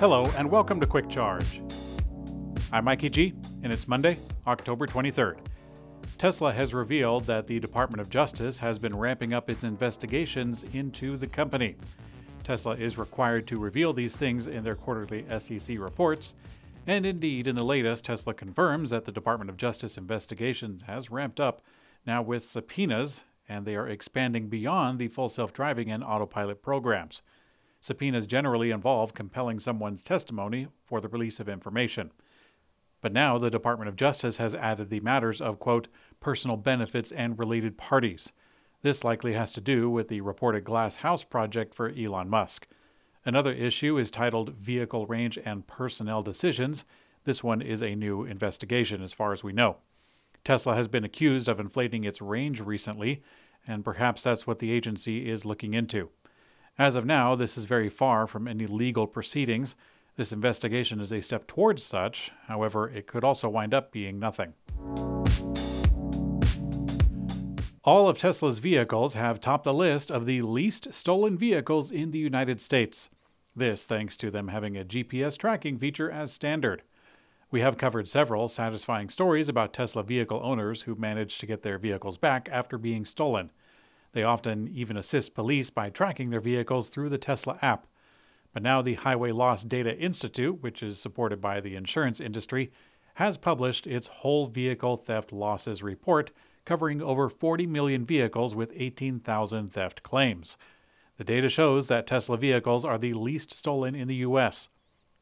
Hello, and welcome to Quick Charge. I'm Mikey G, and it's Monday, October 23rd. Tesla has revealed that the Department of Justice has been ramping up its investigations into the company. Tesla is required to reveal these things in their quarterly SEC reports, and indeed, in the latest, Tesla confirms that the Department of Justice investigations has ramped up, now with subpoenas, and they are expanding beyond the full self driving and autopilot programs. Subpoenas generally involve compelling someone's testimony for the release of information. But now the Department of Justice has added the matters of, quote, personal benefits and related parties. This likely has to do with the reported Glass House project for Elon Musk. Another issue is titled Vehicle Range and Personnel Decisions. This one is a new investigation, as far as we know. Tesla has been accused of inflating its range recently, and perhaps that's what the agency is looking into. As of now, this is very far from any legal proceedings. This investigation is a step towards such, however, it could also wind up being nothing. All of Tesla's vehicles have topped the list of the least stolen vehicles in the United States. This thanks to them having a GPS tracking feature as standard. We have covered several satisfying stories about Tesla vehicle owners who managed to get their vehicles back after being stolen. They often even assist police by tracking their vehicles through the Tesla app. But now the Highway Loss Data Institute, which is supported by the insurance industry, has published its whole vehicle theft losses report covering over 40 million vehicles with 18,000 theft claims. The data shows that Tesla vehicles are the least stolen in the US.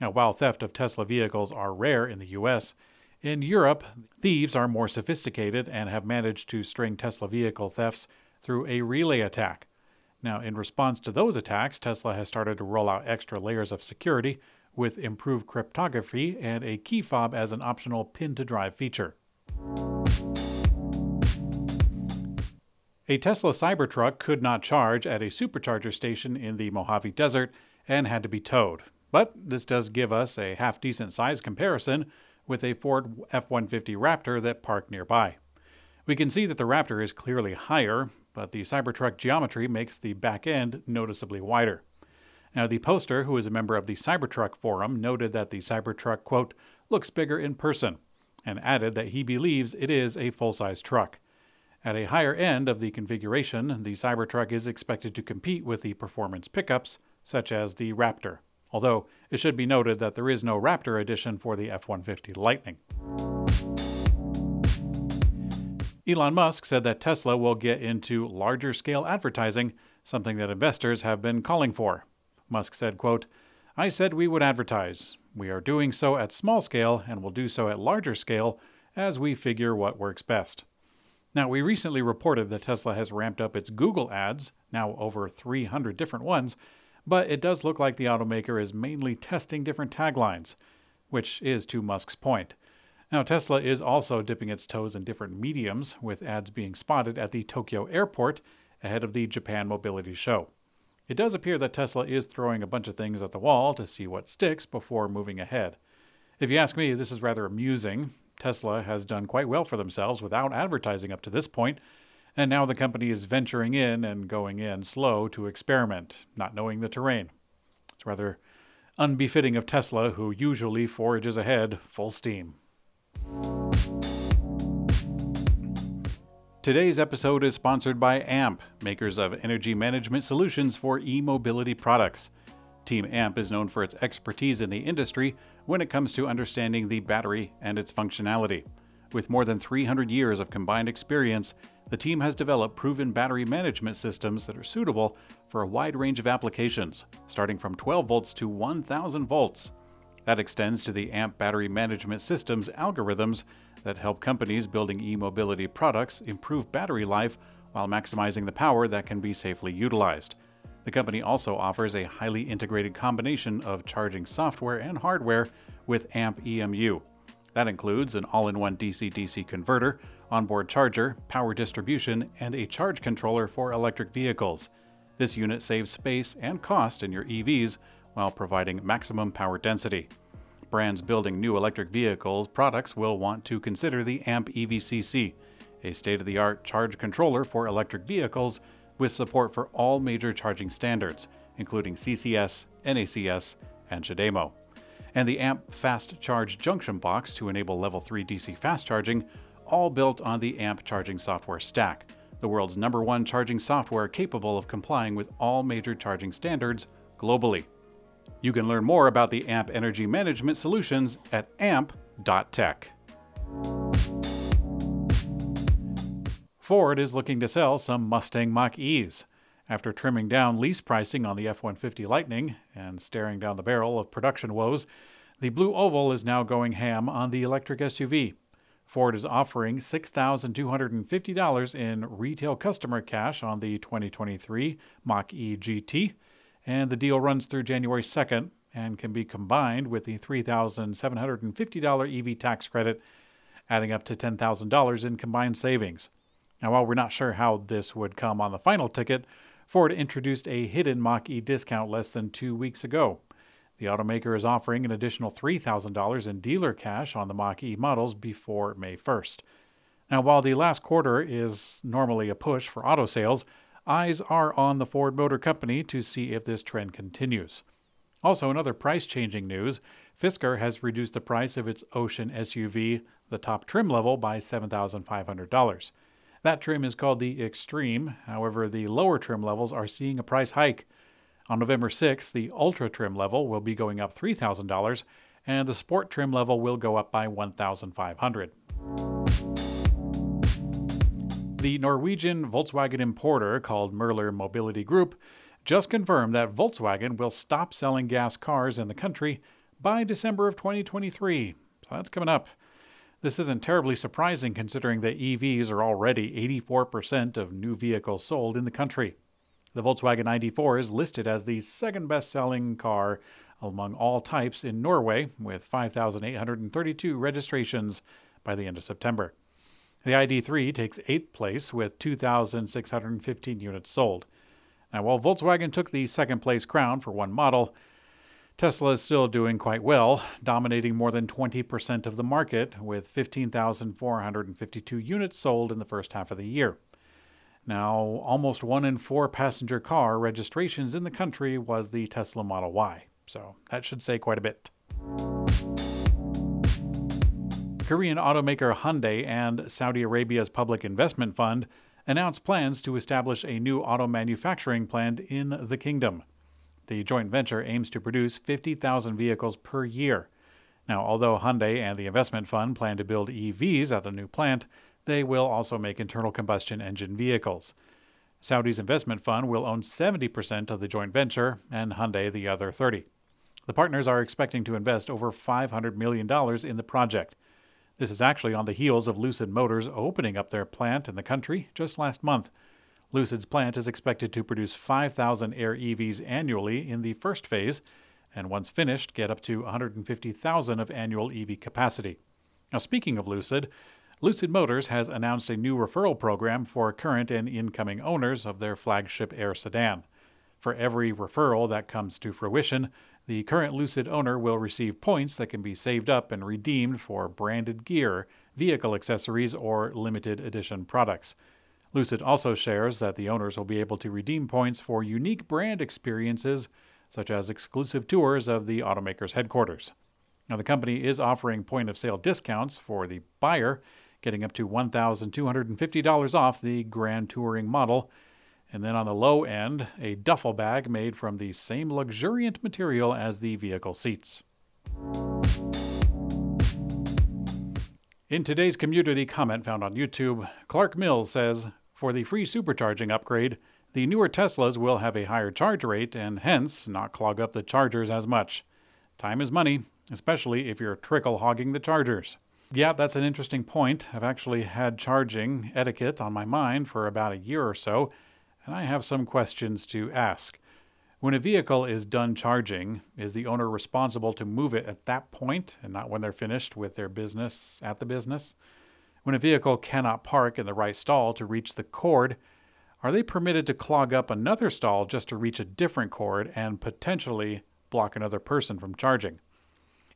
Now, while theft of Tesla vehicles are rare in the US, in Europe, thieves are more sophisticated and have managed to string Tesla vehicle thefts through a relay attack. Now, in response to those attacks, Tesla has started to roll out extra layers of security with improved cryptography and a key fob as an optional pin to drive feature. A Tesla Cybertruck could not charge at a supercharger station in the Mojave Desert and had to be towed. But this does give us a half decent size comparison with a Ford F 150 Raptor that parked nearby. We can see that the Raptor is clearly higher, but the Cybertruck geometry makes the back end noticeably wider. Now, the poster, who is a member of the Cybertruck forum, noted that the Cybertruck, quote, looks bigger in person, and added that he believes it is a full size truck. At a higher end of the configuration, the Cybertruck is expected to compete with the performance pickups, such as the Raptor, although it should be noted that there is no Raptor edition for the F 150 Lightning. Elon Musk said that Tesla will get into larger scale advertising, something that investors have been calling for. Musk said, quote, I said we would advertise. We are doing so at small scale and will do so at larger scale as we figure what works best. Now, we recently reported that Tesla has ramped up its Google ads, now over 300 different ones, but it does look like the automaker is mainly testing different taglines, which is to Musk's point. Now, Tesla is also dipping its toes in different mediums, with ads being spotted at the Tokyo airport ahead of the Japan Mobility Show. It does appear that Tesla is throwing a bunch of things at the wall to see what sticks before moving ahead. If you ask me, this is rather amusing. Tesla has done quite well for themselves without advertising up to this point, and now the company is venturing in and going in slow to experiment, not knowing the terrain. It's rather unbefitting of Tesla, who usually forages ahead full steam. Today's episode is sponsored by AMP, makers of energy management solutions for e mobility products. Team AMP is known for its expertise in the industry when it comes to understanding the battery and its functionality. With more than 300 years of combined experience, the team has developed proven battery management systems that are suitable for a wide range of applications, starting from 12 volts to 1000 volts. That extends to the AMP battery management systems algorithms that help companies building e mobility products improve battery life while maximizing the power that can be safely utilized. The company also offers a highly integrated combination of charging software and hardware with AMP EMU. That includes an all in one DC DC converter, onboard charger, power distribution, and a charge controller for electric vehicles. This unit saves space and cost in your EVs while providing maximum power density. Brands building new electric vehicle products will want to consider the AMP EVCC, a state of the art charge controller for electric vehicles with support for all major charging standards, including CCS, NACS, and CHAdeMO. And the AMP Fast Charge Junction Box to enable Level 3 DC fast charging, all built on the AMP charging software stack, the world's number one charging software capable of complying with all major charging standards globally. You can learn more about the AMP energy management solutions at amp.tech. Ford is looking to sell some Mustang Mach E's. After trimming down lease pricing on the F 150 Lightning and staring down the barrel of production woes, the Blue Oval is now going ham on the electric SUV. Ford is offering $6,250 in retail customer cash on the 2023 Mach E GT, and the deal runs through January 2nd and can be combined with the $3,750 EV tax credit, adding up to $10,000 in combined savings. Now, while we're not sure how this would come on the final ticket, Ford introduced a hidden Mach E discount less than two weeks ago. The automaker is offering an additional $3,000 in dealer cash on the Mach E models before May 1st. Now, while the last quarter is normally a push for auto sales, eyes are on the Ford Motor Company to see if this trend continues. Also, in other price changing news, Fisker has reduced the price of its Ocean SUV, the top trim level, by $7,500. That trim is called the Extreme, however, the lower trim levels are seeing a price hike. On November 6th, the Ultra trim level will be going up $3,000, and the Sport trim level will go up by $1,500. The Norwegian Volkswagen importer called Møller Mobility Group just confirmed that Volkswagen will stop selling gas cars in the country by December of 2023. So that's coming up. This isn't terribly surprising considering that EVs are already 84% of new vehicles sold in the country. The Volkswagen ID4 is listed as the second best selling car among all types in Norway, with 5,832 registrations by the end of September. The ID3 takes eighth place with 2,615 units sold. Now, while Volkswagen took the second place crown for one model, Tesla is still doing quite well, dominating more than 20% of the market, with 15,452 units sold in the first half of the year. Now, almost one in four passenger car registrations in the country was the Tesla Model Y, so that should say quite a bit. Korean automaker Hyundai and Saudi Arabia's Public Investment Fund announced plans to establish a new auto manufacturing plant in the kingdom. The joint venture aims to produce 50,000 vehicles per year. Now, although Hyundai and the investment fund plan to build EVs at the new plant, they will also make internal combustion engine vehicles. Saudi's investment fund will own 70% of the joint venture and Hyundai the other 30. The partners are expecting to invest over $500 million in the project. This is actually on the heels of Lucid Motors opening up their plant in the country just last month. Lucid's plant is expected to produce 5,000 Air EVs annually in the first phase, and once finished, get up to 150,000 of annual EV capacity. Now, speaking of Lucid, Lucid Motors has announced a new referral program for current and incoming owners of their flagship Air sedan. For every referral that comes to fruition, the current Lucid owner will receive points that can be saved up and redeemed for branded gear, vehicle accessories, or limited edition products. Lucid also shares that the owners will be able to redeem points for unique brand experiences, such as exclusive tours of the automaker's headquarters. Now, the company is offering point of sale discounts for the buyer getting up to $1,250 off the Grand Touring model. And then on the low end, a duffel bag made from the same luxuriant material as the vehicle seats. In today's community comment found on YouTube, Clark Mills says For the free supercharging upgrade, the newer Teslas will have a higher charge rate and hence not clog up the chargers as much. Time is money, especially if you're trickle hogging the chargers. Yeah, that's an interesting point. I've actually had charging etiquette on my mind for about a year or so, and I have some questions to ask. When a vehicle is done charging, is the owner responsible to move it at that point and not when they're finished with their business at the business? When a vehicle cannot park in the right stall to reach the cord, are they permitted to clog up another stall just to reach a different cord and potentially block another person from charging?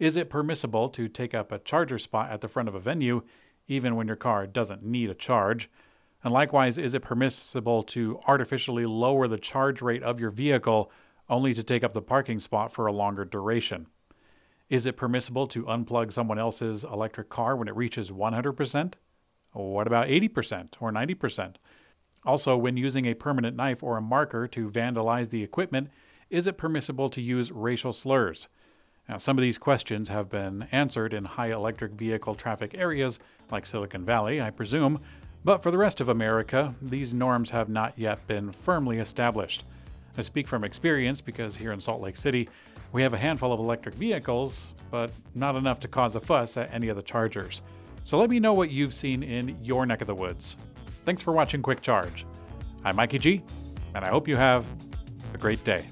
Is it permissible to take up a charger spot at the front of a venue even when your car doesn't need a charge? And likewise, is it permissible to artificially lower the charge rate of your vehicle only to take up the parking spot for a longer duration? Is it permissible to unplug someone else's electric car when it reaches 100%? What about 80% or 90%? Also, when using a permanent knife or a marker to vandalize the equipment, is it permissible to use racial slurs? Now, some of these questions have been answered in high electric vehicle traffic areas like Silicon Valley, I presume, but for the rest of America, these norms have not yet been firmly established. I speak from experience because here in Salt Lake City, we have a handful of electric vehicles, but not enough to cause a fuss at any of the chargers. So let me know what you've seen in your neck of the woods. Thanks for watching Quick Charge. I'm Mikey G, and I hope you have a great day.